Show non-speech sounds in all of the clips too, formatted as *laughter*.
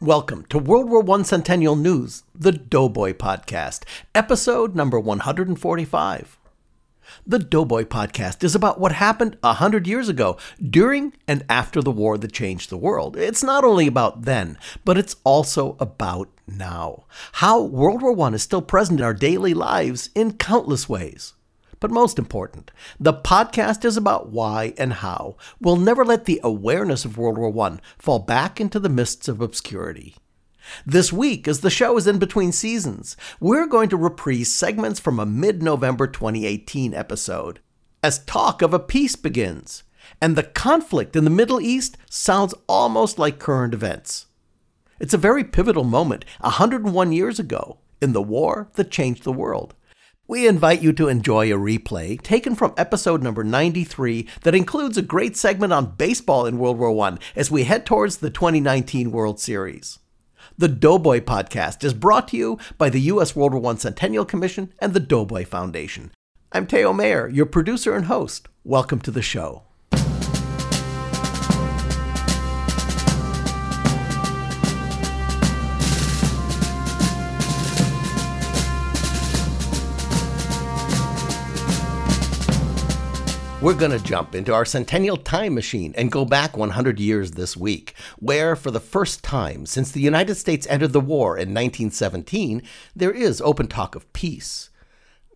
Welcome to World War I Centennial News, the Doughboy Podcast, episode number 145. The Doughboy Podcast is about what happened a hundred years ago, during and after the war that changed the world. It's not only about then, but it's also about now. How World War I is still present in our daily lives in countless ways. But most important, the podcast is about why and how we'll never let the awareness of World War I fall back into the mists of obscurity. This week, as the show is in between seasons, we're going to reprise segments from a mid November 2018 episode as talk of a peace begins, and the conflict in the Middle East sounds almost like current events. It's a very pivotal moment 101 years ago in the war that changed the world. We invite you to enjoy a replay taken from episode number 93 that includes a great segment on baseball in World War I as we head towards the 2019 World Series. The Doughboy Podcast is brought to you by the U.S. World War I Centennial Commission and the Doughboy Foundation. I'm Theo Mayer, your producer and host. Welcome to the show. We're going to jump into our centennial time machine and go back 100 years this week, where, for the first time since the United States entered the war in 1917, there is open talk of peace.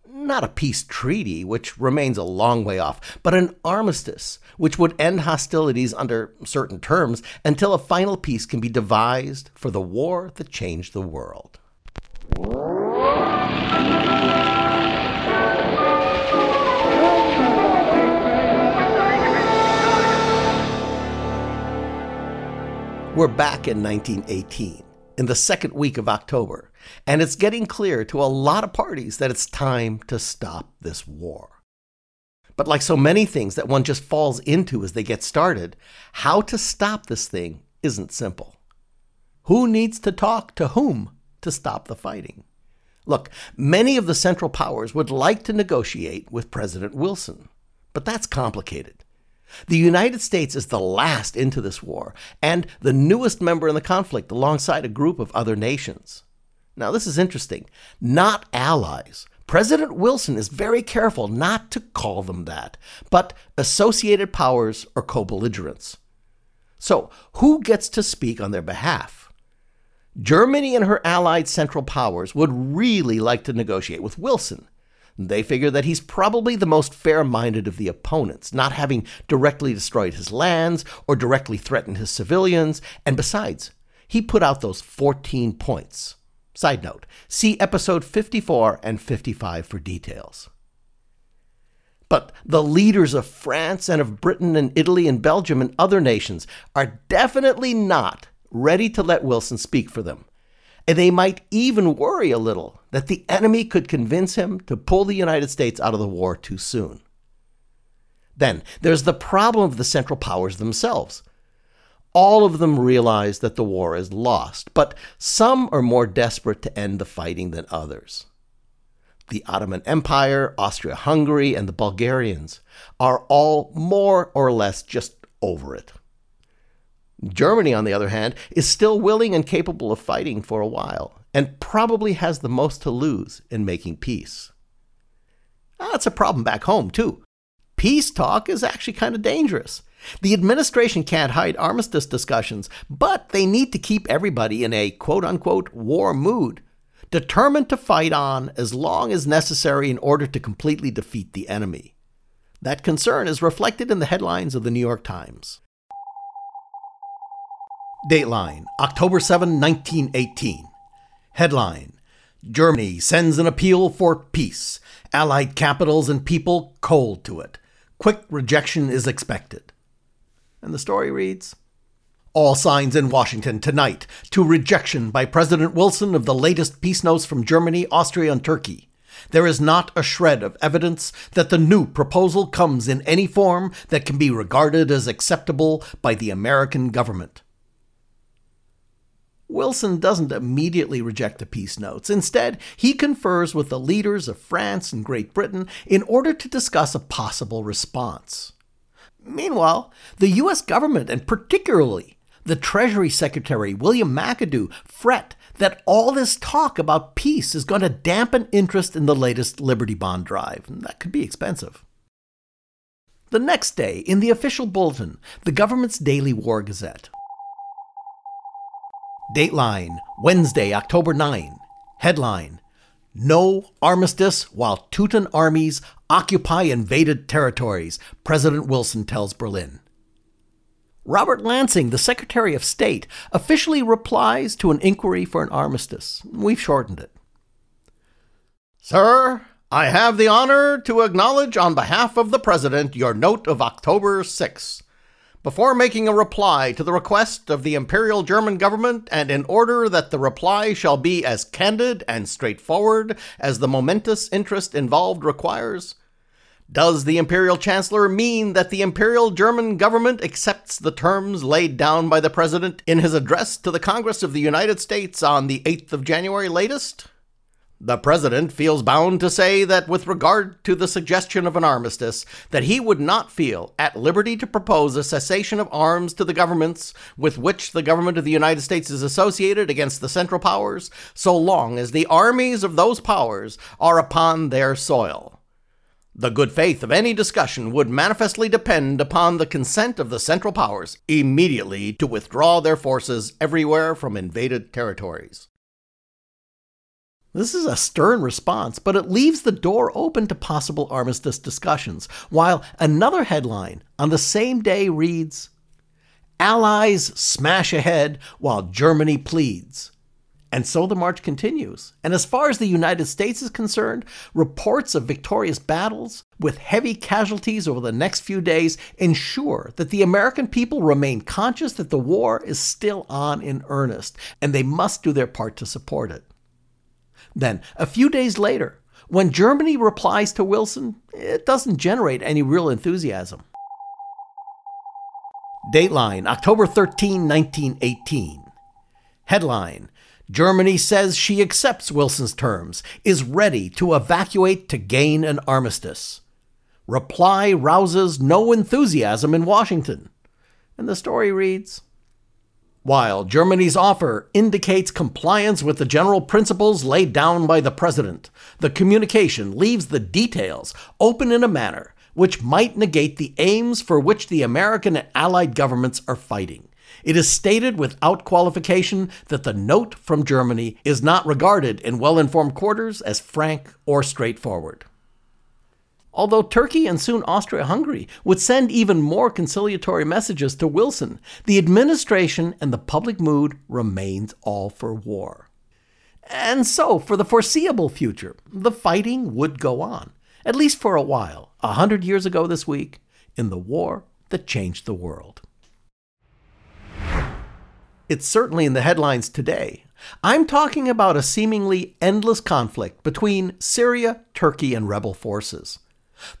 Not a peace treaty, which remains a long way off, but an armistice, which would end hostilities under certain terms until a final peace can be devised for the war that changed the world. We're back in 1918, in the second week of October, and it's getting clear to a lot of parties that it's time to stop this war. But like so many things that one just falls into as they get started, how to stop this thing isn't simple. Who needs to talk to whom to stop the fighting? Look, many of the Central Powers would like to negotiate with President Wilson, but that's complicated. The United States is the last into this war and the newest member in the conflict alongside a group of other nations. Now, this is interesting. Not allies. President Wilson is very careful not to call them that, but associated powers or co belligerents. So, who gets to speak on their behalf? Germany and her allied Central Powers would really like to negotiate with Wilson. They figure that he's probably the most fair minded of the opponents, not having directly destroyed his lands or directly threatened his civilians, and besides, he put out those 14 points. Side note see episode 54 and 55 for details. But the leaders of France and of Britain and Italy and Belgium and other nations are definitely not ready to let Wilson speak for them. And they might even worry a little that the enemy could convince him to pull the United States out of the war too soon. Then there's the problem of the Central Powers themselves. All of them realize that the war is lost, but some are more desperate to end the fighting than others. The Ottoman Empire, Austria Hungary, and the Bulgarians are all more or less just over it. Germany, on the other hand, is still willing and capable of fighting for a while, and probably has the most to lose in making peace. Ah, that's a problem back home, too. Peace talk is actually kind of dangerous. The administration can't hide armistice discussions, but they need to keep everybody in a quote unquote war mood, determined to fight on as long as necessary in order to completely defeat the enemy. That concern is reflected in the headlines of the New York Times. Dateline, October 7, 1918. Headline Germany sends an appeal for peace. Allied capitals and people cold to it. Quick rejection is expected. And the story reads All signs in Washington tonight to rejection by President Wilson of the latest peace notes from Germany, Austria, and Turkey. There is not a shred of evidence that the new proposal comes in any form that can be regarded as acceptable by the American government. Wilson doesn't immediately reject the peace notes. Instead, he confers with the leaders of France and Great Britain in order to discuss a possible response. Meanwhile, the US government, and particularly the Treasury Secretary, William McAdoo, fret that all this talk about peace is going to dampen interest in the latest Liberty Bond drive. That could be expensive. The next day, in the official bulletin, the government's daily war gazette. Dateline, Wednesday, October 9. Headline No armistice while Teuton armies occupy invaded territories, President Wilson tells Berlin. Robert Lansing, the Secretary of State, officially replies to an inquiry for an armistice. We've shortened it. Sir, I have the honor to acknowledge on behalf of the President your note of October 6. Before making a reply to the request of the Imperial German government, and in order that the reply shall be as candid and straightforward as the momentous interest involved requires, does the Imperial Chancellor mean that the Imperial German government accepts the terms laid down by the President in his address to the Congress of the United States on the 8th of January latest? The President feels bound to say that with regard to the suggestion of an armistice, that he would not feel at liberty to propose a cessation of arms to the governments with which the government of the United States is associated against the Central Powers, so long as the armies of those powers are upon their soil. The good faith of any discussion would manifestly depend upon the consent of the Central Powers immediately to withdraw their forces everywhere from invaded territories. This is a stern response, but it leaves the door open to possible armistice discussions, while another headline on the same day reads Allies smash ahead while Germany pleads. And so the march continues. And as far as the United States is concerned, reports of victorious battles with heavy casualties over the next few days ensure that the American people remain conscious that the war is still on in earnest, and they must do their part to support it. Then, a few days later, when Germany replies to Wilson, it doesn't generate any real enthusiasm. Dateline, October 13, 1918. Headline Germany says she accepts Wilson's terms, is ready to evacuate to gain an armistice. Reply rouses no enthusiasm in Washington. And the story reads While Germany's offer indicates compliance with the general principles laid down by the President, the communication leaves the details open in a manner which might negate the aims for which the American and Allied governments are fighting. It is stated without qualification that the note from Germany is not regarded in well informed quarters as frank or straightforward. Although Turkey and soon Austria Hungary would send even more conciliatory messages to Wilson, the administration and the public mood remains all for war. And so, for the foreseeable future, the fighting would go on, at least for a while, a hundred years ago this week, in the war that changed the world. It's certainly in the headlines today. I'm talking about a seemingly endless conflict between Syria, Turkey, and rebel forces.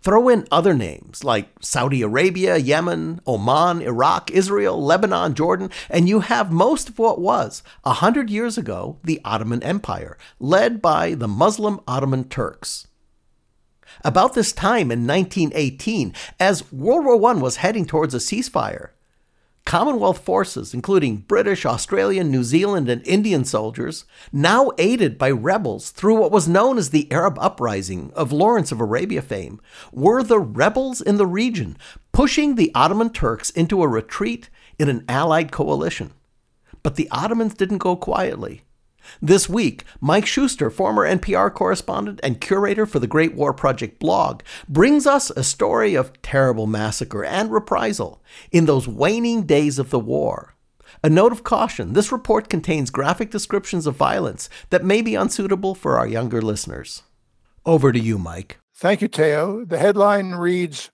Throw in other names like Saudi Arabia, Yemen, Oman, Iraq, Israel, Lebanon, Jordan, and you have most of what was, a hundred years ago, the Ottoman Empire, led by the Muslim Ottoman Turks. About this time in 1918, as World War I was heading towards a ceasefire, Commonwealth forces, including British, Australian, New Zealand, and Indian soldiers, now aided by rebels through what was known as the Arab Uprising of Lawrence of Arabia fame, were the rebels in the region pushing the Ottoman Turks into a retreat in an allied coalition. But the Ottomans didn't go quietly. This week, Mike Schuster, former NPR correspondent and curator for the Great War Project blog, brings us a story of terrible massacre and reprisal in those waning days of the war. A note of caution this report contains graphic descriptions of violence that may be unsuitable for our younger listeners. Over to you, Mike. Thank you, Theo. The headline reads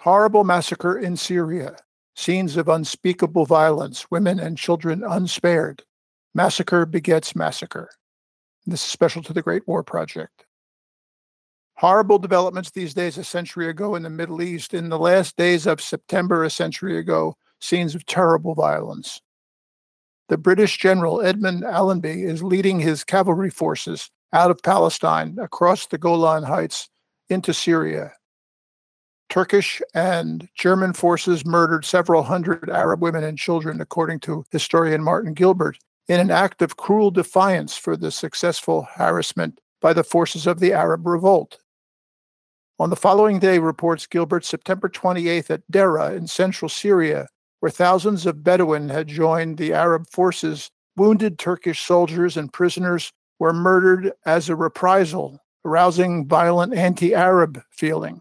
Horrible Massacre in Syria. Scenes of unspeakable violence, women and children unspared. Massacre begets massacre. This is special to the Great War Project. Horrible developments these days, a century ago in the Middle East. In the last days of September, a century ago, scenes of terrible violence. The British General Edmund Allenby is leading his cavalry forces out of Palestine across the Golan Heights into Syria. Turkish and German forces murdered several hundred Arab women and children, according to historian Martin Gilbert, in an act of cruel defiance for the successful harassment by the forces of the Arab revolt. On the following day, reports Gilbert, September 28th at Dera in central Syria, where thousands of Bedouin had joined the Arab forces, wounded Turkish soldiers and prisoners were murdered as a reprisal, arousing violent anti Arab feeling.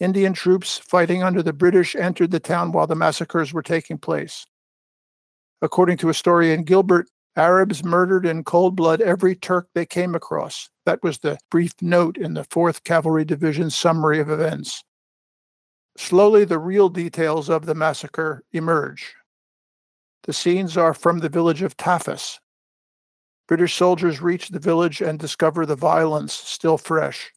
Indian troops fighting under the British entered the town while the massacres were taking place. According to historian Gilbert, Arabs murdered in cold blood every Turk they came across. That was the brief note in the 4th Cavalry Division's summary of events. Slowly, the real details of the massacre emerge. The scenes are from the village of Tafas. British soldiers reach the village and discover the violence still fresh.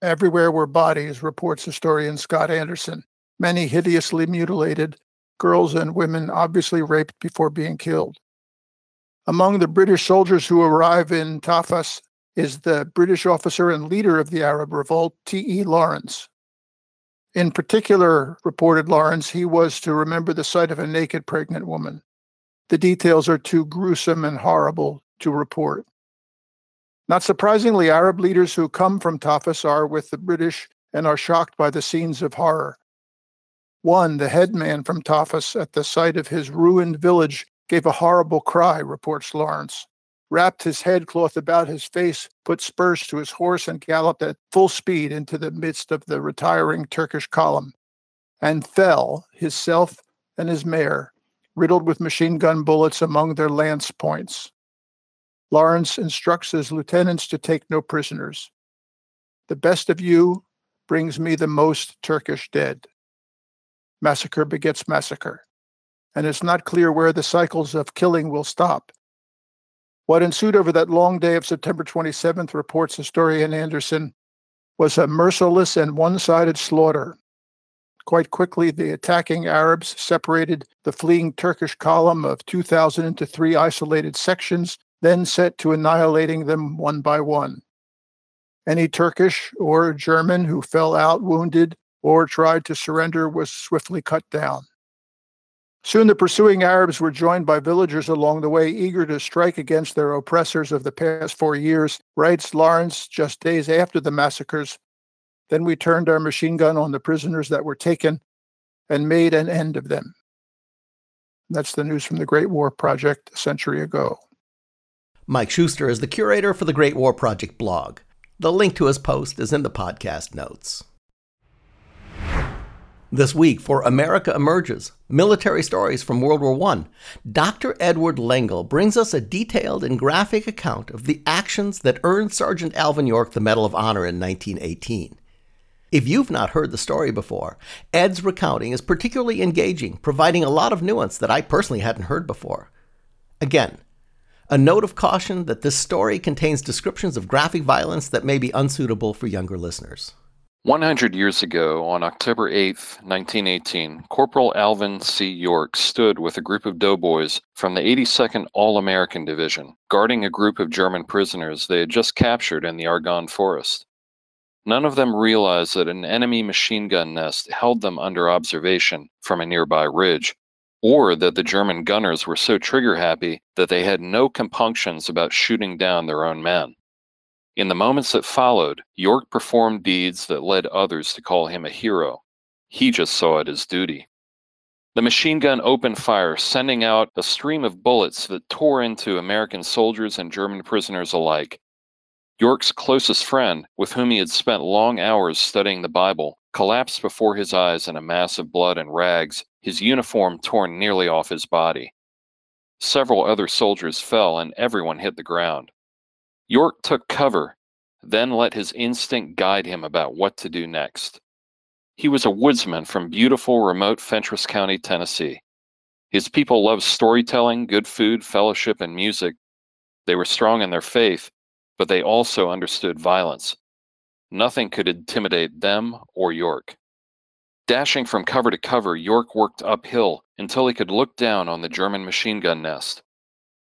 Everywhere were bodies, reports historian Scott Anderson, many hideously mutilated, girls and women obviously raped before being killed. Among the British soldiers who arrive in Tafas is the British officer and leader of the Arab revolt, T.E. Lawrence. In particular, reported Lawrence, he was to remember the sight of a naked pregnant woman. The details are too gruesome and horrible to report. Not surprisingly, Arab leaders who come from Tafas are with the British and are shocked by the scenes of horror. One, the headman from Tafas, at the sight of his ruined village, gave a horrible cry, reports Lawrence, wrapped his headcloth about his face, put spurs to his horse, and galloped at full speed into the midst of the retiring Turkish column, and fell, himself and his mare, riddled with machine gun bullets among their lance points. Lawrence instructs his lieutenants to take no prisoners. The best of you brings me the most Turkish dead. Massacre begets massacre, and it's not clear where the cycles of killing will stop. What ensued over that long day of September 27th, reports historian Anderson, was a merciless and one sided slaughter. Quite quickly, the attacking Arabs separated the fleeing Turkish column of 2,000 into three isolated sections then set to annihilating them one by one. Any Turkish or German who fell out wounded or tried to surrender was swiftly cut down. Soon the pursuing Arabs were joined by villagers along the way, eager to strike against their oppressors of the past four years, writes Lawrence just days after the massacres. Then we turned our machine gun on the prisoners that were taken and made an end of them. That's the news from the Great War Project a century ago. Mike Schuster is the curator for the Great War Project blog. The link to his post is in the podcast notes. This week, for America Emerges Military Stories from World War I, Dr. Edward Lengel brings us a detailed and graphic account of the actions that earned Sergeant Alvin York the Medal of Honor in 1918. If you've not heard the story before, Ed's recounting is particularly engaging, providing a lot of nuance that I personally hadn't heard before. Again, a note of caution that this story contains descriptions of graphic violence that may be unsuitable for younger listeners. 100 years ago, on October 8, 1918, Corporal Alvin C. York stood with a group of doughboys from the 82nd All American Division, guarding a group of German prisoners they had just captured in the Argonne Forest. None of them realized that an enemy machine gun nest held them under observation from a nearby ridge, or that the German gunners were so trigger happy that they had no compunctions about shooting down their own men. In the moments that followed, York performed deeds that led others to call him a hero. He just saw it as duty. The machine gun opened fire, sending out a stream of bullets that tore into American soldiers and German prisoners alike. York's closest friend, with whom he had spent long hours studying the Bible, collapsed before his eyes in a mass of blood and rags, his uniform torn nearly off his body. Several other soldiers fell and everyone hit the ground. York took cover, then let his instinct guide him about what to do next. He was a woodsman from beautiful, remote Fentress County, Tennessee. His people loved storytelling, good food, fellowship, and music. They were strong in their faith, but they also understood violence. Nothing could intimidate them or York. Dashing from cover to cover, York worked uphill until he could look down on the German machine gun nest.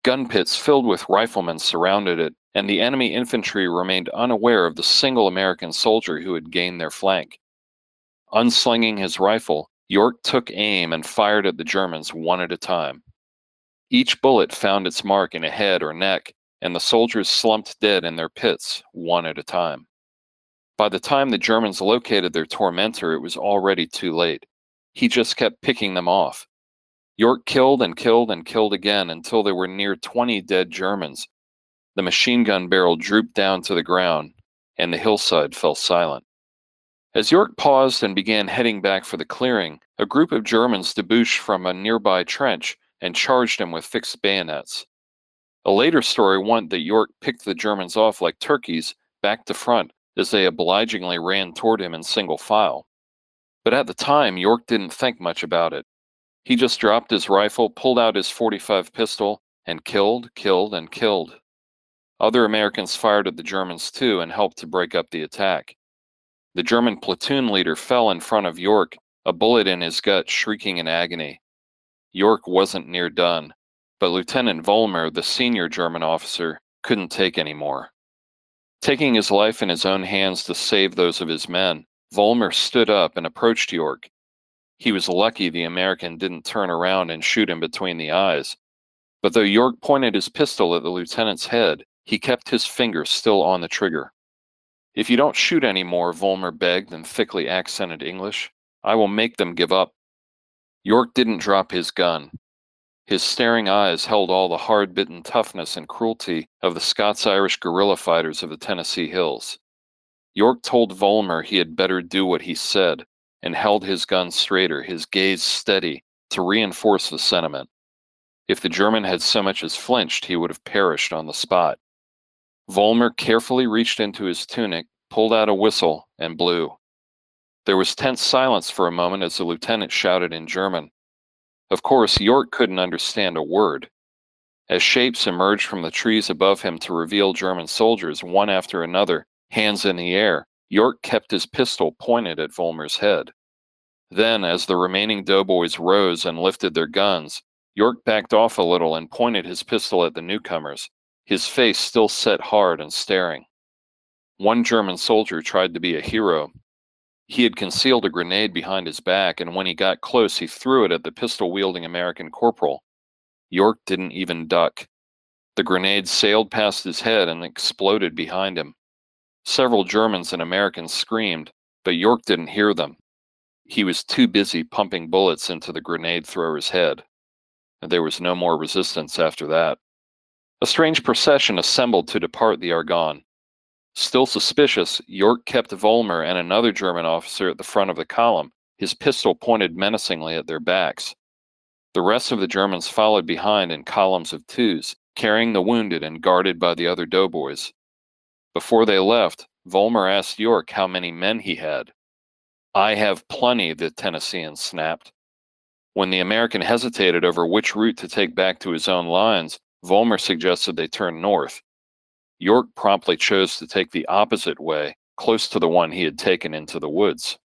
Gun pits filled with riflemen surrounded it, and the enemy infantry remained unaware of the single American soldier who had gained their flank. Unslinging his rifle, York took aim and fired at the Germans one at a time. Each bullet found its mark in a head or neck, and the soldiers slumped dead in their pits, one at a time. By the time the Germans located their tormentor, it was already too late. He just kept picking them off. York killed and killed and killed again until there were near 20 dead Germans. The machine gun barrel drooped down to the ground, and the hillside fell silent. As York paused and began heading back for the clearing, a group of Germans debouched from a nearby trench and charged him with fixed bayonets. A later story went that York picked the Germans off like turkeys, back to front, as they obligingly ran toward him in single file. But at the time, York didn't think much about it. He just dropped his rifle, pulled out his 45 pistol, and killed, killed, and killed. Other Americans fired at the Germans too and helped to break up the attack. The German platoon leader fell in front of York, a bullet in his gut, shrieking in agony. York wasn't near done, but Lieutenant Vollmer, the senior German officer, couldn't take any more. Taking his life in his own hands to save those of his men, Vollmer stood up and approached York. He was lucky the American didn't turn around and shoot him between the eyes. But though York pointed his pistol at the lieutenant's head, he kept his finger still on the trigger. If you don't shoot any more, Vollmer begged in thickly accented English, I will make them give up. York didn't drop his gun. His staring eyes held all the hard bitten toughness and cruelty of the Scots Irish guerrilla fighters of the Tennessee hills. York told Vollmer he had better do what he said and held his gun straighter, his gaze steady, to reinforce the sentiment. If the German had so much as flinched, he would have perished on the spot. Vollmer carefully reached into his tunic, pulled out a whistle, and blew. There was tense silence for a moment as the lieutenant shouted in German. Of course, York couldn't understand a word. As shapes emerged from the trees above him to reveal German soldiers, one after another, hands in the air, York kept his pistol pointed at Vollmer's head. Then, as the remaining doughboys rose and lifted their guns, York backed off a little and pointed his pistol at the newcomers, his face still set hard and staring. One German soldier tried to be a hero. He had concealed a grenade behind his back, and when he got close, he threw it at the pistol wielding American corporal. York didn't even duck. The grenade sailed past his head and exploded behind him. Several Germans and Americans screamed, but York didn't hear them. He was too busy pumping bullets into the grenade thrower's head. And there was no more resistance after that. A strange procession assembled to depart the Argonne. Still suspicious, York kept Vollmer and another German officer at the front of the column, his pistol pointed menacingly at their backs. The rest of the Germans followed behind in columns of twos, carrying the wounded and guarded by the other doughboys. Before they left, Vollmer asked York how many men he had. I have plenty, the Tennessean snapped. When the American hesitated over which route to take back to his own lines, Vollmer suggested they turn north. York promptly chose to take the opposite way, close to the one he had taken into the woods.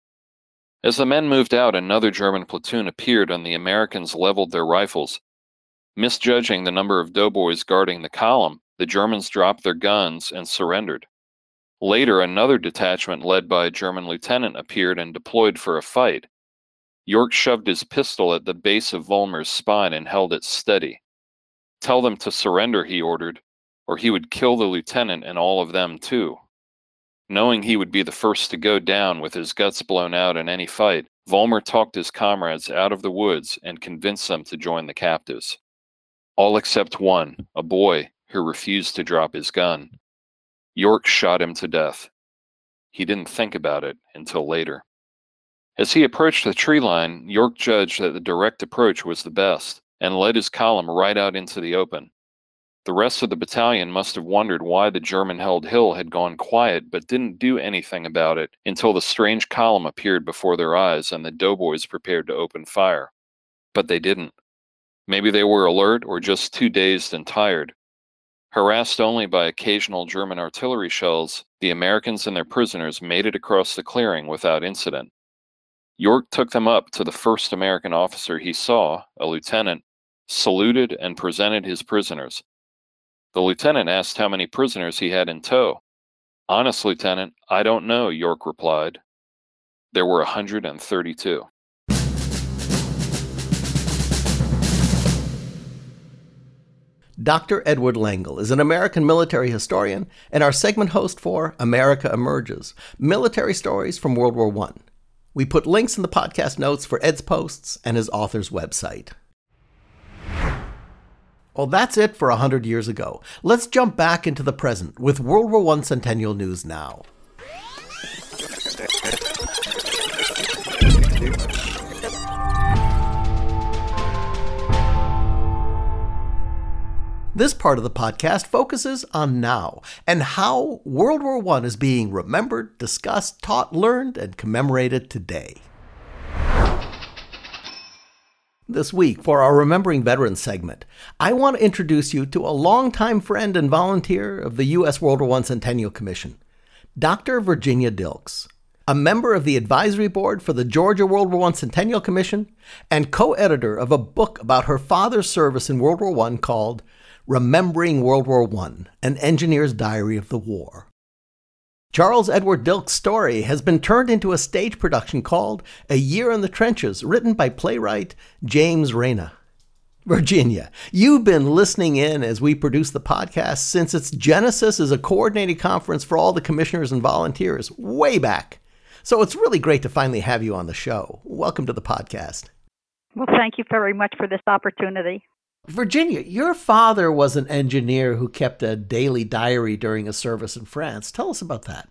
As the men moved out, another German platoon appeared and the Americans leveled their rifles. Misjudging the number of doughboys guarding the column, the Germans dropped their guns and surrendered. Later, another detachment led by a German lieutenant appeared and deployed for a fight. York shoved his pistol at the base of Vollmer's spine and held it steady. Tell them to surrender, he ordered, or he would kill the lieutenant and all of them too. Knowing he would be the first to go down with his guts blown out in any fight, Vollmer talked his comrades out of the woods and convinced them to join the captives. All except one, a boy, who refused to drop his gun. York shot him to death. He didn't think about it until later. As he approached the tree line, York judged that the direct approach was the best and led his column right out into the open. The rest of the battalion must have wondered why the German held hill had gone quiet but didn't do anything about it until the strange column appeared before their eyes and the doughboys prepared to open fire. But they didn't. Maybe they were alert or just too dazed and tired. Harassed only by occasional German artillery shells, the Americans and their prisoners made it across the clearing without incident. York took them up to the first American officer he saw, a lieutenant, saluted, and presented his prisoners. The lieutenant asked how many prisoners he had in tow. Honest, Lieutenant, I don't know, York replied. there were 132. Dr. Edward Lengel is an American military historian and our segment host for America Emerges Military Stories from World War I. We put links in the podcast notes for Ed's posts and his author's website. Well, that's it for 100 years ago. Let's jump back into the present with World War I Centennial News now. This part of the podcast focuses on now and how World War I is being remembered, discussed, taught, learned, and commemorated today. This week, for our Remembering Veterans segment, I want to introduce you to a longtime friend and volunteer of the U.S. World War I Centennial Commission, Dr. Virginia Dilks, a member of the advisory board for the Georgia World War I Centennial Commission, and co editor of a book about her father's service in World War I called Remembering World War I An Engineer's Diary of the War. Charles Edward Dilks' story has been turned into a stage production called A Year in the Trenches, written by playwright James Reyna. Virginia, you've been listening in as we produce the podcast since its genesis as a coordinating conference for all the commissioners and volunteers way back. So it's really great to finally have you on the show. Welcome to the podcast. Well, thank you very much for this opportunity. Virginia, your father was an engineer who kept a daily diary during a service in France. Tell us about that.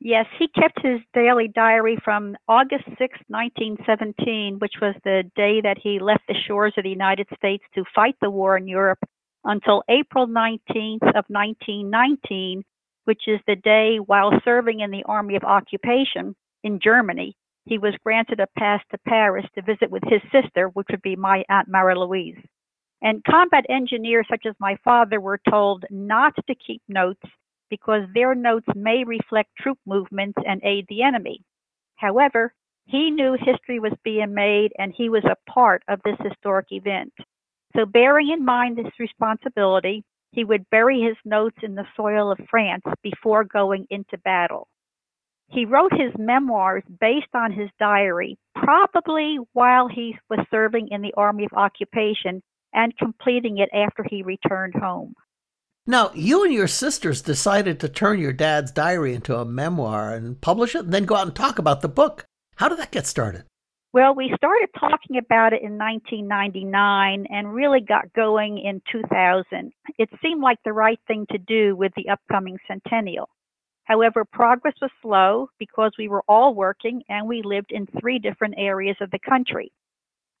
Yes, he kept his daily diary from August 6, 1917, which was the day that he left the shores of the United States to fight the war in Europe, until April 19th of 1919, which is the day while serving in the Army of Occupation in Germany, he was granted a pass to Paris to visit with his sister, which would be my Aunt Mary Louise. And combat engineers such as my father were told not to keep notes because their notes may reflect troop movements and aid the enemy. However, he knew history was being made and he was a part of this historic event. So, bearing in mind this responsibility, he would bury his notes in the soil of France before going into battle. He wrote his memoirs based on his diary, probably while he was serving in the Army of Occupation and completing it after he returned home. Now, you and your sisters decided to turn your dad's diary into a memoir and publish it, and then go out and talk about the book. How did that get started? Well, we started talking about it in 1999 and really got going in 2000. It seemed like the right thing to do with the upcoming centennial. However, progress was slow because we were all working and we lived in three different areas of the country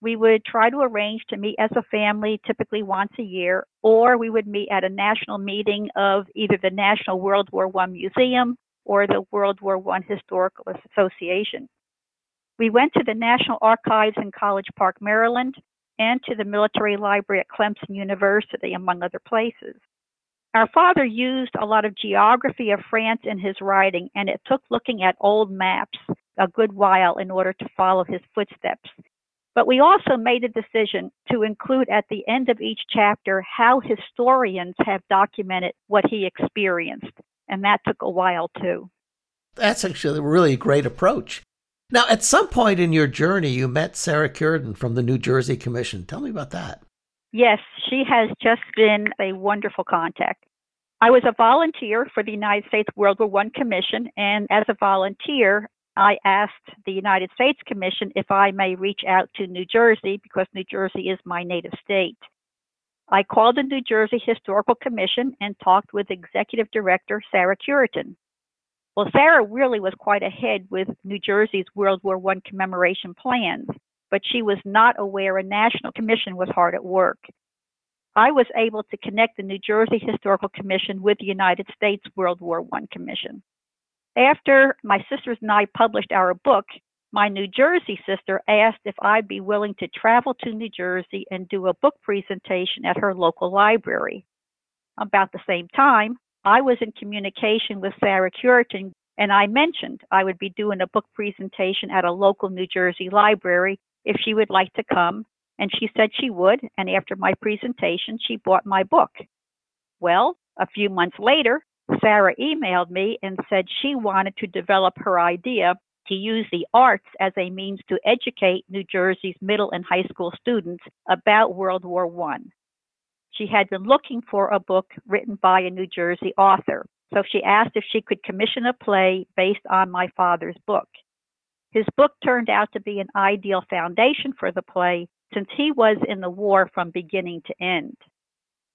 we would try to arrange to meet as a family, typically once a year, or we would meet at a national meeting of either the National World War I Museum or the World War I Historical Association. We went to the National Archives in College Park, Maryland, and to the Military Library at Clemson University, among other places. Our father used a lot of geography of France in his writing, and it took looking at old maps a good while in order to follow his footsteps. But we also made a decision to include at the end of each chapter how historians have documented what he experienced. And that took a while too. That's actually a really great approach. Now, at some point in your journey, you met Sarah Cureton from the New Jersey Commission. Tell me about that. Yes, she has just been a wonderful contact. I was a volunteer for the United States World War I Commission, and as a volunteer, I asked the United States Commission if I may reach out to New Jersey because New Jersey is my native state. I called the New Jersey Historical Commission and talked with Executive Director Sarah Cureton. Well, Sarah really was quite ahead with New Jersey's World War I commemoration plans, but she was not aware a national commission was hard at work. I was able to connect the New Jersey Historical Commission with the United States World War I Commission. After my sisters and I published our book, my New Jersey sister asked if I'd be willing to travel to New Jersey and do a book presentation at her local library. About the same time, I was in communication with Sarah Cureton, and I mentioned I would be doing a book presentation at a local New Jersey library if she would like to come, and she said she would, and after my presentation, she bought my book. Well, a few months later, Sarah emailed me and said she wanted to develop her idea to use the arts as a means to educate New Jersey's middle and high school students about World War I. She had been looking for a book written by a New Jersey author, so she asked if she could commission a play based on my father's book. His book turned out to be an ideal foundation for the play since he was in the war from beginning to end.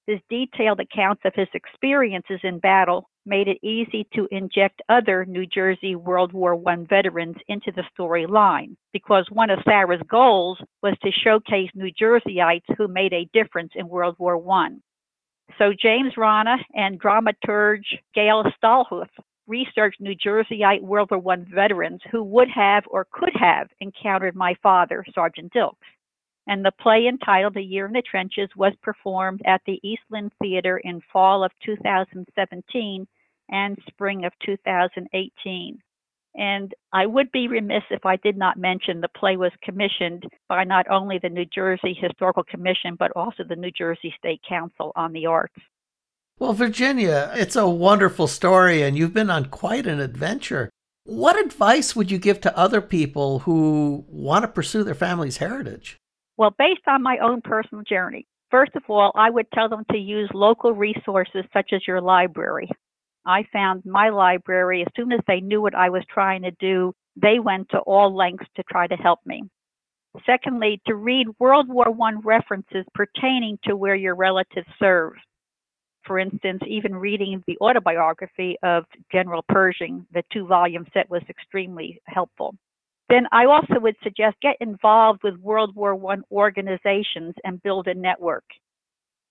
His detailed accounts of his experiences in battle made it easy to inject other New Jersey World War I veterans into the storyline because one of Sarah's goals was to showcase New Jerseyites who made a difference in World War I. So James Rana and dramaturge Gail Stallhuth researched New Jerseyite World War I veterans who would have or could have encountered my father, Sergeant Dilks and the play entitled A Year in the Trenches was performed at the East Lynne Theater in fall of 2017 and spring of 2018. And I would be remiss if I did not mention the play was commissioned by not only the New Jersey Historical Commission, but also the New Jersey State Council on the Arts. Well, Virginia, it's a wonderful story, and you've been on quite an adventure. What advice would you give to other people who want to pursue their family's heritage? Well, based on my own personal journey, first of all, I would tell them to use local resources such as your library. I found my library, as soon as they knew what I was trying to do, they went to all lengths to try to help me. Secondly, to read World War I references pertaining to where your relatives served. For instance, even reading the autobiography of General Pershing, the two volume set was extremely helpful then I also would suggest get involved with World War I organizations and build a network.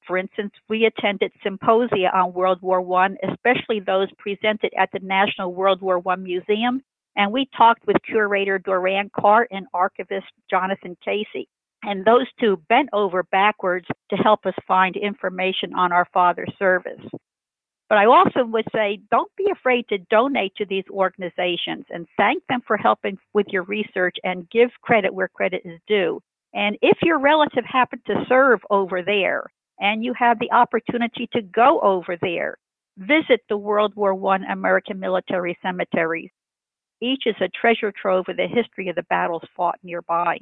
For instance, we attended symposia on World War I, especially those presented at the National World War I Museum, and we talked with curator Doran Cart and archivist Jonathan Casey. And those two bent over backwards to help us find information on our father's service. But I also would say don't be afraid to donate to these organizations and thank them for helping with your research and give credit where credit is due. And if your relative happened to serve over there and you have the opportunity to go over there, visit the World War I American military cemeteries. Each is a treasure trove of the history of the battles fought nearby.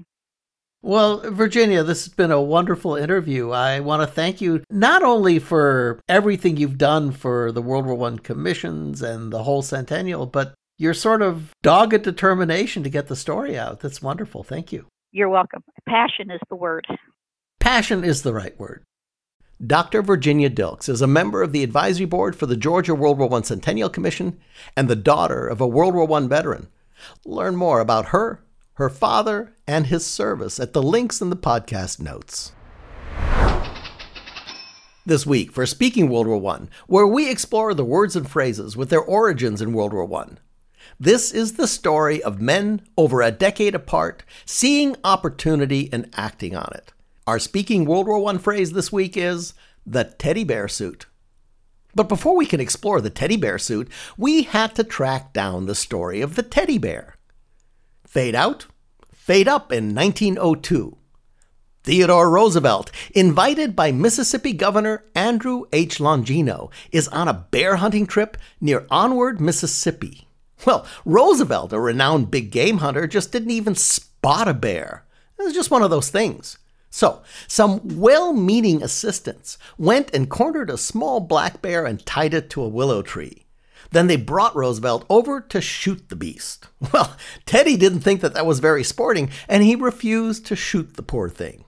Well, Virginia, this has been a wonderful interview. I want to thank you not only for everything you've done for the World War I commissions and the whole centennial, but your sort of dogged determination to get the story out. That's wonderful. Thank you. You're welcome. Passion is the word. Passion is the right word. Dr. Virginia Dilks is a member of the advisory board for the Georgia World War I Centennial Commission and the daughter of a World War I veteran. Learn more about her her father, and his service at the links in the podcast notes. This week for Speaking World War I, where we explore the words and phrases with their origins in World War I. This is the story of men over a decade apart seeing opportunity and acting on it. Our Speaking World War I phrase this week is the teddy bear suit. But before we can explore the teddy bear suit, we had to track down the story of the teddy bear. Fade out, fade up in 1902. Theodore Roosevelt, invited by Mississippi Governor Andrew H. Longino, is on a bear hunting trip near Onward, Mississippi. Well, Roosevelt, a renowned big game hunter, just didn't even spot a bear. It was just one of those things. So, some well meaning assistants went and cornered a small black bear and tied it to a willow tree. Then they brought Roosevelt over to shoot the beast. *laughs* Well, Teddy didn't think that that was very sporting, and he refused to shoot the poor thing.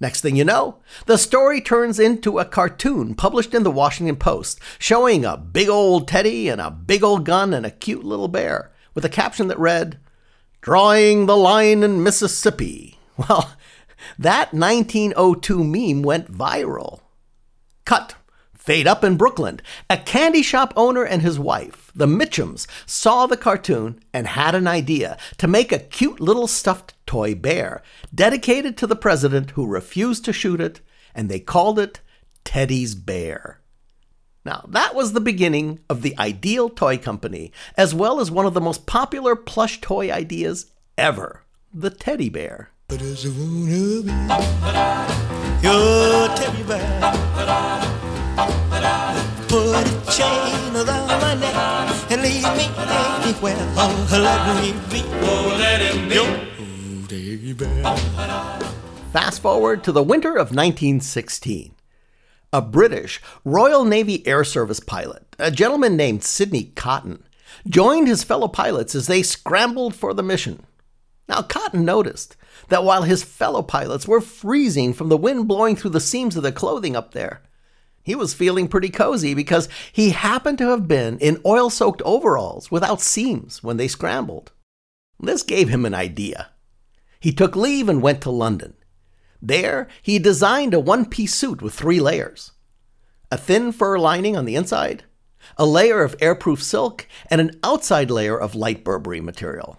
Next thing you know, the story turns into a cartoon published in the Washington Post showing a big old Teddy and a big old gun and a cute little bear with a caption that read, Drawing the Line in Mississippi. *laughs* Well, that 1902 meme went viral. Cut. Fade up in Brooklyn. A candy shop owner and his wife, the Michtoms, saw the cartoon and had an idea to make a cute little stuffed toy bear dedicated to the president who refused to shoot it, and they called it Teddy's Bear. Now, that was the beginning of the Ideal Toy Company, as well as one of the most popular plush toy ideas ever the teddy bear. Your teddy bear. Put a chain around my neck and leave me anywhere. Oh, let me be. Oh, let him be. Oh, baby. Fast forward to the winter of 1916. A British Royal Navy Air Service pilot, a gentleman named Sidney Cotton, joined his fellow pilots as they scrambled for the mission. Now, Cotton noticed that while his fellow pilots were freezing from the wind blowing through the seams of their clothing up there, he was feeling pretty cozy because he happened to have been in oil soaked overalls without seams when they scrambled. This gave him an idea. He took leave and went to London. There, he designed a one piece suit with three layers a thin fur lining on the inside, a layer of airproof silk, and an outside layer of light Burberry material.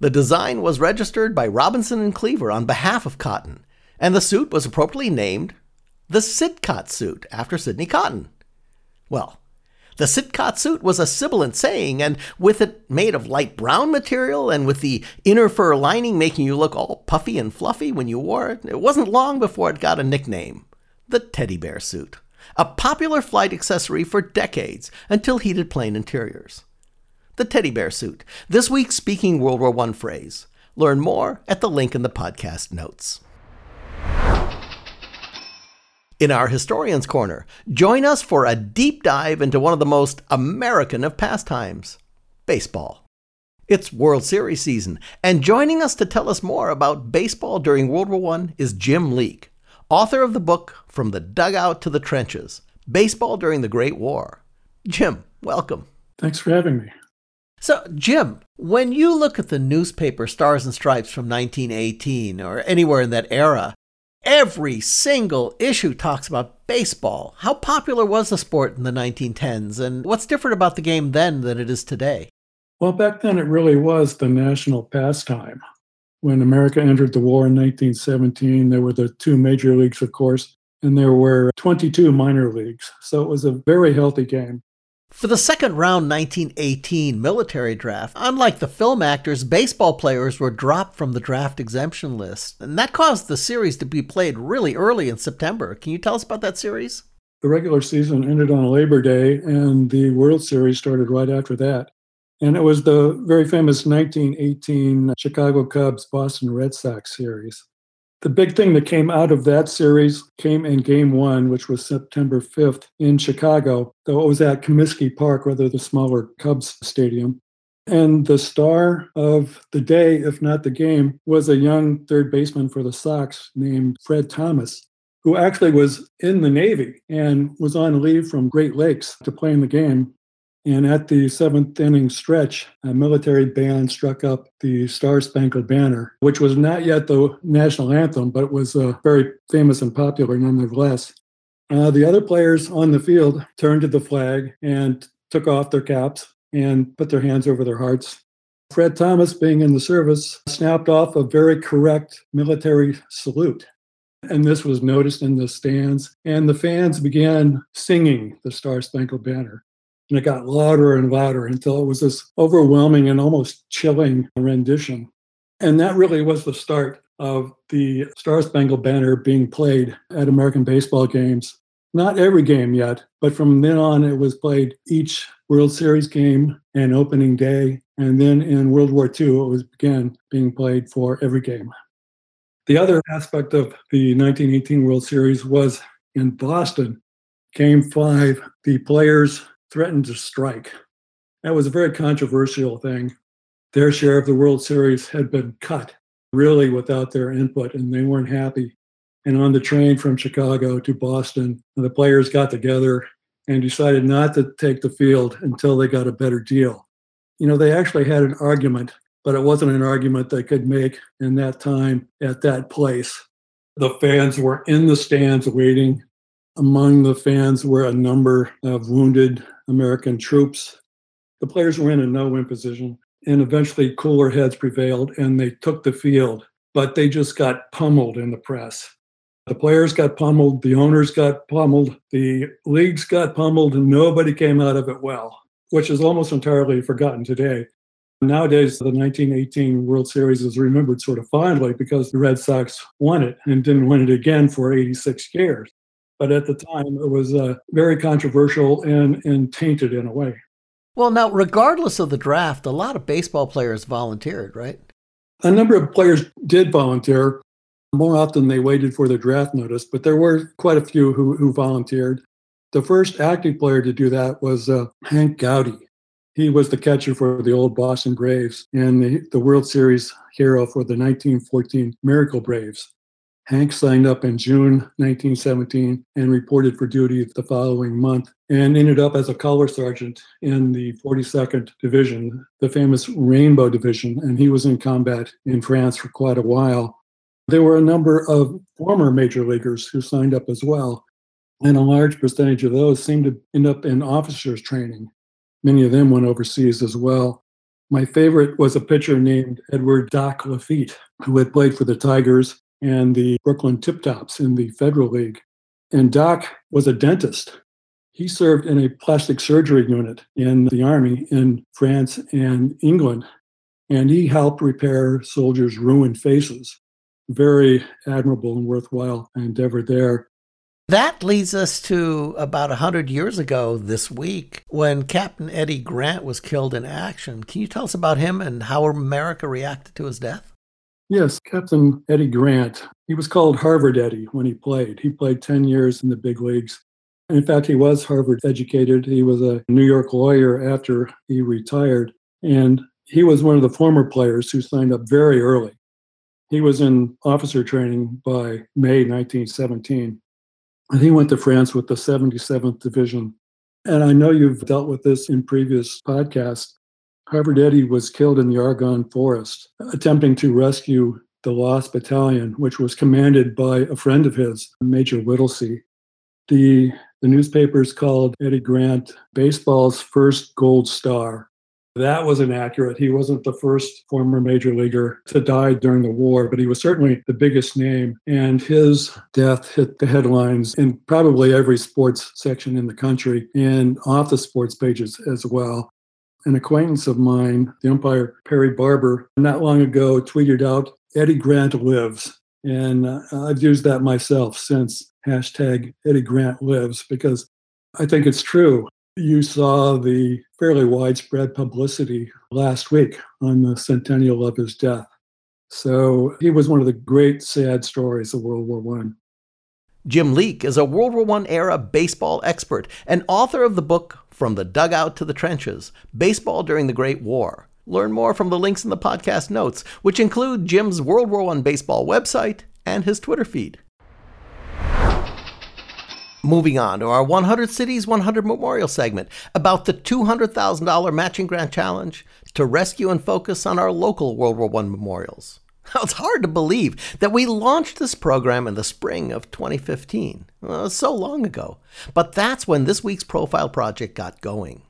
The design was registered by Robinson and Cleaver on behalf of Cotton, and the suit was appropriately named the Sidcot suit after Sidney Cotton. Well, the Sidcot suit was a sibilant saying, and with it made of light brown material and with the inner fur lining making you look all puffy and fluffy when you wore it, it wasn't long before it got a nickname the teddy bear suit, a popular flight accessory for decades until heated plane interiors. The teddy bear suit, this week's Speaking World War I phrase. Learn more at the link in the podcast notes. In our Historians Corner, join us for a deep dive into one of the most American of pastimes baseball. It's World Series season, and joining us to tell us more about baseball during World War I is Jim Leake, author of the book From the Dugout to the Trenches Baseball During the Great War. Jim, welcome. Thanks for having me. So, Jim, when you look at the newspaper Stars and Stripes from 1918 or anywhere in that era, Every single issue talks about baseball. How popular was the sport in the 1910s, and what's different about the game then than it is today? Well, back then it really was the national pastime. When America entered the war in 1917, there were the two major leagues, of course, and there were 22 minor leagues. So it was a very healthy game. For the second round 1918 military draft, unlike the film actors, baseball players were dropped from the draft exemption list. And that caused the series to be played really early in September. Can you tell us about that series? The regular season ended on Labor Day, and the World Series started right after that. And it was the very famous 1918 Chicago Cubs Boston Red Sox series. The big thing that came out of that series came in game one, which was September 5th in Chicago, though it was at Comiskey Park, rather the smaller Cubs stadium. And the star of the day, if not the game, was a young third baseman for the Sox named Fred Thomas, who actually was in the Navy and was on leave from Great Lakes to play in the game. And at the seventh inning stretch, a military band struck up the Star Spangled Banner, which was not yet the national anthem, but was uh, very famous and popular nonetheless. Uh, the other players on the field turned to the flag and took off their caps and put their hands over their hearts. Fred Thomas, being in the service, snapped off a very correct military salute. And this was noticed in the stands, and the fans began singing the Star Spangled Banner. And it got louder and louder until it was this overwhelming and almost chilling rendition. And that really was the start of the Star Spangled Banner being played at American baseball games. Not every game yet, but from then on, it was played each World Series game and opening day. And then in World War II, it was began being played for every game. The other aspect of the 1918 World Series was in Boston. Game five, the players threatened to strike. That was a very controversial thing. Their share of the World Series had been cut really without their input, and they weren't happy. And on the train from Chicago to Boston, the players got together and decided not to take the field until they got a better deal. You know, they actually had an argument, but it wasn't an argument they could make in that time at that place. The fans were in the stands waiting. Among the fans were a number of wounded American troops. The players were in a no win position, and eventually cooler heads prevailed and they took the field, but they just got pummeled in the press. The players got pummeled, the owners got pummeled, the leagues got pummeled, and nobody came out of it well, which is almost entirely forgotten today. Nowadays, the 1918 World Series is remembered sort of fondly because the Red Sox won it and didn't win it again for 86 years. But at the time it was uh, very controversial and, and tainted in a way. Well, now, regardless of the draft, a lot of baseball players volunteered, right? A number of players did volunteer. More often, they waited for the draft notice, but there were quite a few who, who volunteered. The first active player to do that was uh, Hank Gowdy. He was the catcher for the old Boston Braves and the, the World Series hero for the 1914 Miracle Braves. Hank signed up in June 1917 and reported for duty the following month and ended up as a color sergeant in the 42nd Division, the famous Rainbow Division, and he was in combat in France for quite a while. There were a number of former major leaguers who signed up as well, and a large percentage of those seemed to end up in officers' training. Many of them went overseas as well. My favorite was a pitcher named Edward Doc Lafitte, who had played for the Tigers and the Brooklyn Tip Tops in the Federal League. And Doc was a dentist. He served in a plastic surgery unit in the Army in France and England, and he helped repair soldiers' ruined faces. Very admirable and worthwhile endeavor there. That leads us to about 100 years ago this week when Captain Eddie Grant was killed in action. Can you tell us about him and how America reacted to his death? Yes, Captain Eddie Grant. He was called Harvard Eddie when he played. He played 10 years in the big leagues. In fact, he was Harvard educated. He was a New York lawyer after he retired. And he was one of the former players who signed up very early. He was in officer training by May 1917. And he went to France with the 77th Division. And I know you've dealt with this in previous podcasts. Harvard Eddie was killed in the Argonne Forest, attempting to rescue the Lost Battalion, which was commanded by a friend of his, Major Whittlesey. The, the newspapers called Eddie Grant baseball's first gold star. That was inaccurate. He wasn't the first former major leaguer to die during the war, but he was certainly the biggest name. And his death hit the headlines in probably every sports section in the country and off the sports pages as well an acquaintance of mine, the umpire Perry Barber, not long ago tweeted out, Eddie Grant lives. And uh, I've used that myself since hashtag Eddie Grant lives because I think it's true. You saw the fairly widespread publicity last week on the centennial of his death. So he was one of the great sad stories of World War One. Jim Leake is a World War I era baseball expert and author of the book From the Dugout to the Trenches Baseball During the Great War. Learn more from the links in the podcast notes, which include Jim's World War I baseball website and his Twitter feed. Moving on to our 100 Cities 100 Memorial segment about the $200,000 matching grant challenge to rescue and focus on our local World War I memorials. *laughs* Now, it's hard to believe that we launched this program in the spring of 2015. Well, so long ago. But that's when this week's profile project got going.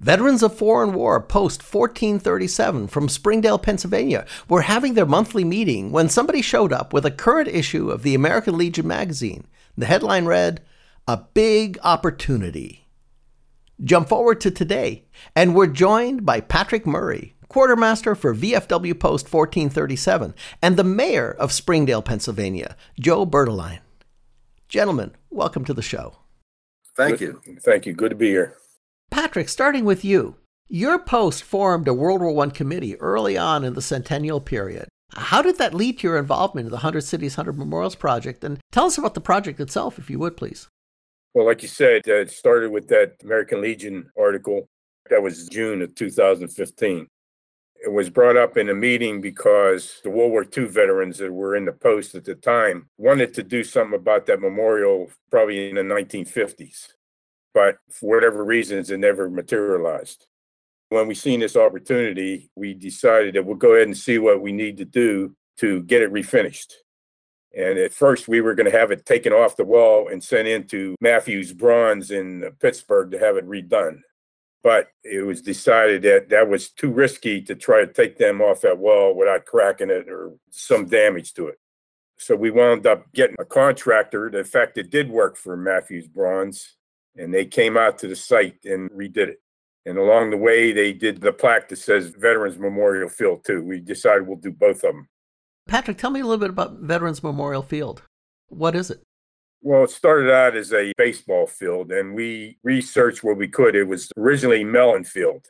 Veterans of Foreign War post 1437 from Springdale, Pennsylvania were having their monthly meeting when somebody showed up with a current issue of the American Legion magazine. The headline read, A Big Opportunity. Jump forward to today, and we're joined by Patrick Murray, quartermaster for VFW Post 1437, and the mayor of Springdale, Pennsylvania, Joe Bertoline. Gentlemen, welcome to the show. Thank you. Thank you. Good to be here. Patrick, starting with you. Your post formed a World War I committee early on in the centennial period. How did that lead to your involvement in the 100 Cities, 100 Memorials project? And tell us about the project itself, if you would, please. Well, like you said, uh, it started with that American Legion article. That was June of 2015. It was brought up in a meeting because the World War II veterans that were in the post at the time wanted to do something about that memorial probably in the 1950s. But for whatever reasons, it never materialized. When we seen this opportunity, we decided that we'll go ahead and see what we need to do to get it refinished. And at first, we were going to have it taken off the wall and sent into Matthews Bronze in Pittsburgh to have it redone but it was decided that that was too risky to try to take them off that wall without cracking it or some damage to it. So we wound up getting a contractor. In fact, it did work for Matthews Bronze, and they came out to the site and redid it. And along the way, they did the plaque that says Veterans Memorial Field too. We decided we'll do both of them. Patrick, tell me a little bit about Veterans Memorial Field. What is it? Well, it started out as a baseball field, and we researched what we could. It was originally Mellon Field,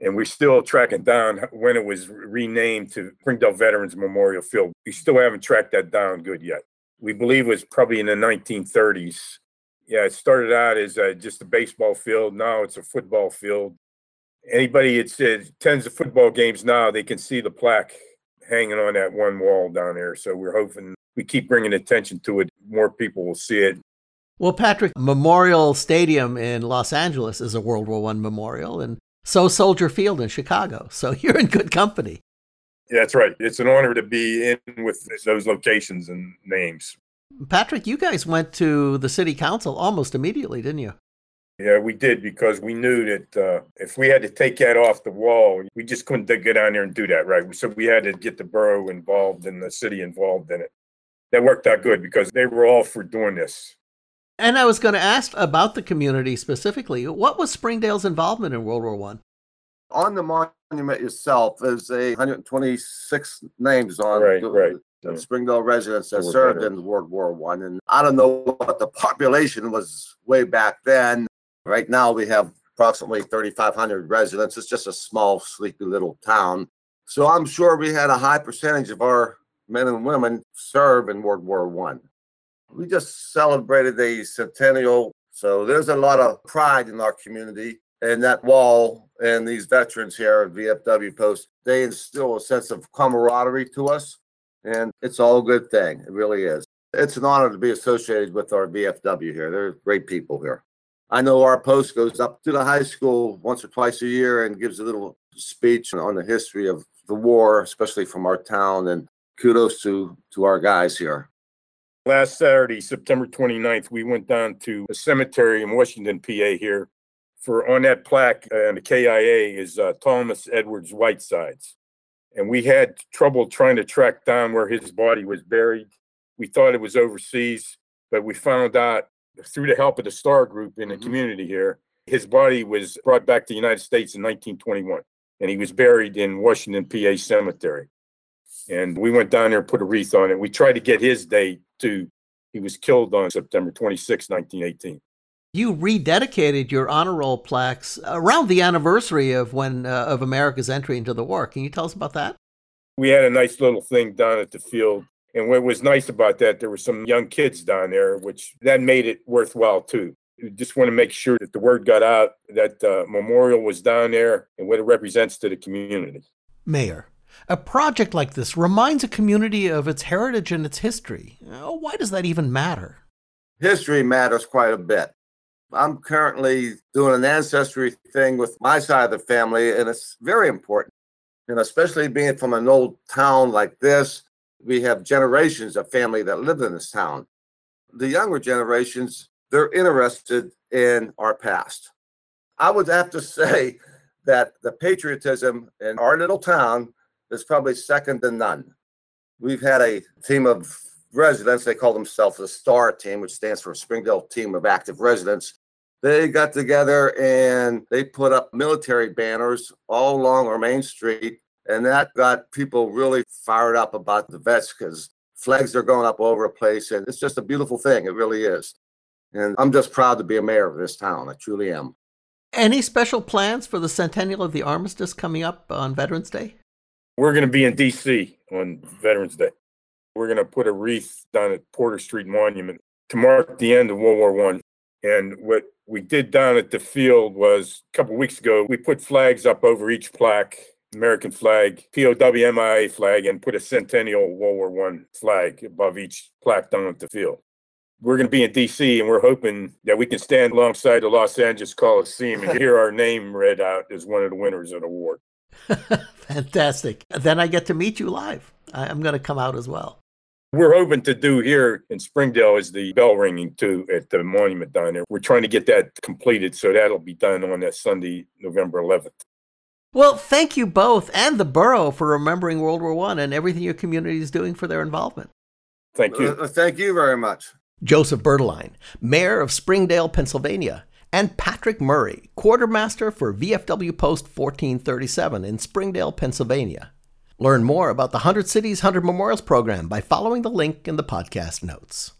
and we're still tracking down when it was renamed to Springdale Veterans Memorial Field. We still haven't tracked that down good yet. We believe it was probably in the 1930s. Yeah, it started out as just a baseball field. Now it's a football field. Anybody that attends the football games now, they can see the plaque hanging on that one wall down there. So we're hoping we keep bringing attention to it. More people will see it. Well, Patrick, Memorial Stadium in Los Angeles is a World War One memorial, and so Soldier Field in Chicago. So *laughs* you're in good company. Yeah, that's right. It's an honor to be in with those locations and names. Patrick, you guys went to the city council almost immediately, didn't you? Yeah, we did because we knew that uh, if we had to take that off the wall, we just couldn't get down there and do that, right? So we had to get the borough involved and the city involved in it. That worked out good because they were all for doing this. And I was going to ask about the community specifically. What was Springdale's involvement in World War One? On the monument itself, there's a 126 names on Right, the, right. the Yeah. Springdale residents that served veterans. in World War One. And I don't know what the population was way back then. Right now, we have approximately 3,500 residents. It's just a small, sleepy little town. So I'm sure we had a high percentage of our men and women serve in World War One. We just celebrated a centennial, so there's a lot of pride in our community. And that wall and these veterans here at VFW Post, they instill a sense of camaraderie to us. And it's all a good thing. It really is. It's an honor to be associated with our VFW here. They're great people here. I know our post goes up to the high school once or twice a year and gives a little speech on the history of the war, especially from our town. And kudos to to our guys here. Last Saturday, September 29th, we went down to a cemetery in Washington, PA here. For on that plaque and the KIA is uh, Thomas Edwards Whitesides. And we had trouble trying to track down where his body was buried. We thought it was overseas, but we found out through the help of the Star Group in the Mhm. community here, his body was brought back to the United States in 1921. And he was buried in Washington, PA Cemetery. And we went down there and put a wreath on it. We tried to get his date too. He was killed on September 26, 1918. You rededicated your honor roll plaques around the anniversary of when uh, of America's entry into the war. Can you tell us about that? We had a nice little thing down at the field. And what was nice about that, there were some young kids down there, which that made it worthwhile too. We just want to make sure that the word got out that uh, memorial was down there and what it represents to the community. Mayor, a project like this reminds a community of its heritage and its history. Uh, Why does that even matter? History matters quite a bit. I'm currently doing an ancestry thing with my side of the family, and it's very important. And especially being from an old town like this, we have generations of family that live in this town. The younger generations, they're interested in our past. I would have to *laughs* say that the patriotism in our little town is probably second to none. We've had a team of residents, they call themselves the STAR team, which stands for Springdale Team of Active Residents. They got together and they put up military banners all along our main street. And that got people really fired up about the vets because flags are going up all over the place. And it's just a beautiful thing. It really is. And I'm just proud to be a mayor of this town. I truly am. Any special plans for the centennial of the armistice coming up on Veterans Day? We're going to be in DC on Veterans Day. We're going to put a wreath down at Porter Street Monument to mark the end of World War One. And what we did down at the field was a couple weeks ago, we put flags up over each plaque, American flag, POW MIA flag, and put a Centennial World War One flag above each plaque down at the field. We're going to be in DC and we're hoping that we can stand alongside the Los Angeles Coliseum and *laughs* hear our name read out as one of the winners of the award. *laughs* Fantastic. Then I get to meet you live. I- I'm going to come out as well. We're hoping to do here in Springdale is the bell ringing too at the monument down there. We're trying to get that completed, so that'll be done on that Sunday, November 11th. Well, thank you both and the borough for remembering World War One and everything your community is doing for their involvement. Thank you. Uh, thank you very much. Joseph Berteline, Mayor of Springdale, Pennsylvania, and Patrick Murray, Quartermaster for VFW Post 1437 in Springdale, Pennsylvania. Learn more about the 100 Cities, 100 Memorials program by following the link in the podcast notes.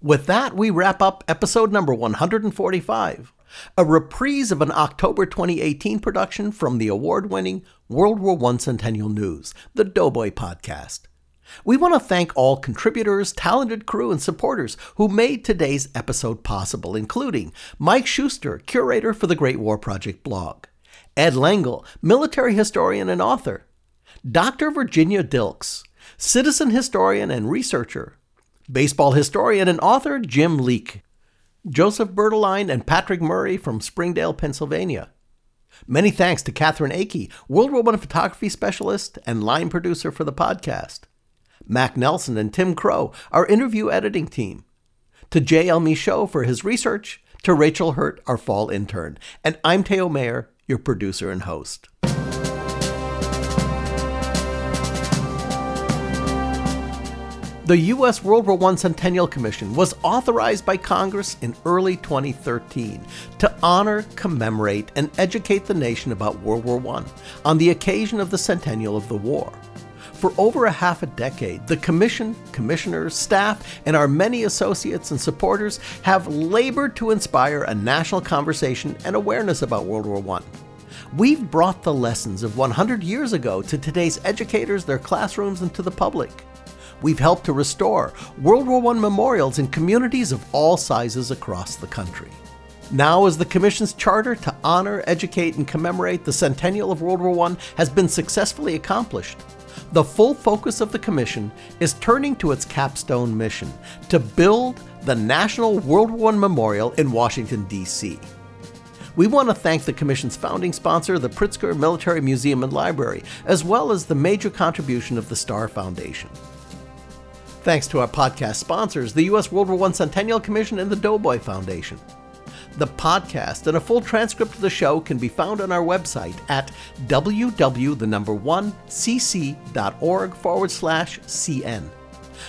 With that, we wrap up episode number 145, a reprise of an October 2018 production from the award winning World War I Centennial News, the Doughboy Podcast. We want to thank all contributors, talented crew, and supporters who made today's episode possible, including Mike Shuster, curator for the Great War Project blog, Ed Lengel, military historian and author, Dr. Virginia Dilks, citizen historian and researcher, baseball historian and author Jim Leake, Joseph Berteline and Patrick Murray from Springdale, Pennsylvania. Many thanks to Catherine Akey, World War I photography specialist and line producer for the podcast. Mac Nelson and Tim Crow, our interview editing team. To J.L. Michaud for his research, to Rachel Hurt, our fall intern. And I'm Theo Mayer, your producer and host. The U.S. World War I Centennial Commission was authorized by Congress in early 2013 to honor, commemorate, and educate the nation about World War I on the occasion of the centennial of the war. For over a half a decade, the Commission, commissioners, staff, and our many associates and supporters have labored to inspire a national conversation and awareness about World War I. We've brought the lessons of 100 years ago to today's educators, their classrooms, and to the public. We've helped to restore World War I memorials in communities of all sizes across the country. Now, as the Commission's charter to honor, educate, and commemorate the centennial of World War I has been successfully accomplished, the full focus of the Commission is turning to its capstone mission to build the National World War I Memorial in Washington, D.C. We want to thank the Commission's founding sponsor, the Pritzker Military Museum and Library, as well as the major contribution of the Starr Foundation. Thanks to our podcast sponsors, the U.S. World War I Centennial Commission and the Doughboy Foundation. The podcast and a full transcript of the show can be found on our website at www.the number one cc.org forward slash cn.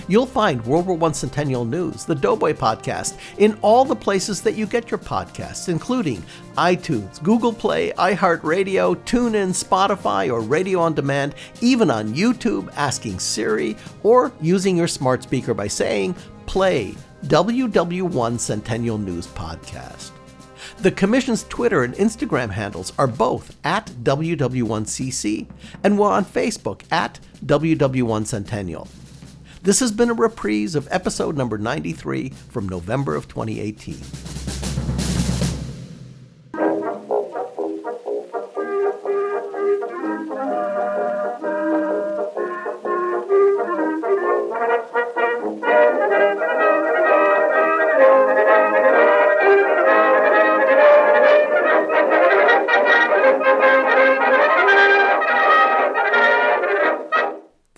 You'll find World War I Centennial News, the Doughboy Podcast, in all the places that you get your podcasts, including iTunes, Google Play, iHeartRadio, TuneIn, Spotify, or Radio on Demand, even on YouTube, asking Siri, or using your smart speaker by saying, Play WW1 Centennial News Podcast. The Commission's Twitter and Instagram handles are both at WW1CC, and we're on Facebook at WW1 Centennial. This has been a reprise of episode number 93 from November of 2018.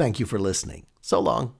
Thank you for listening. So long.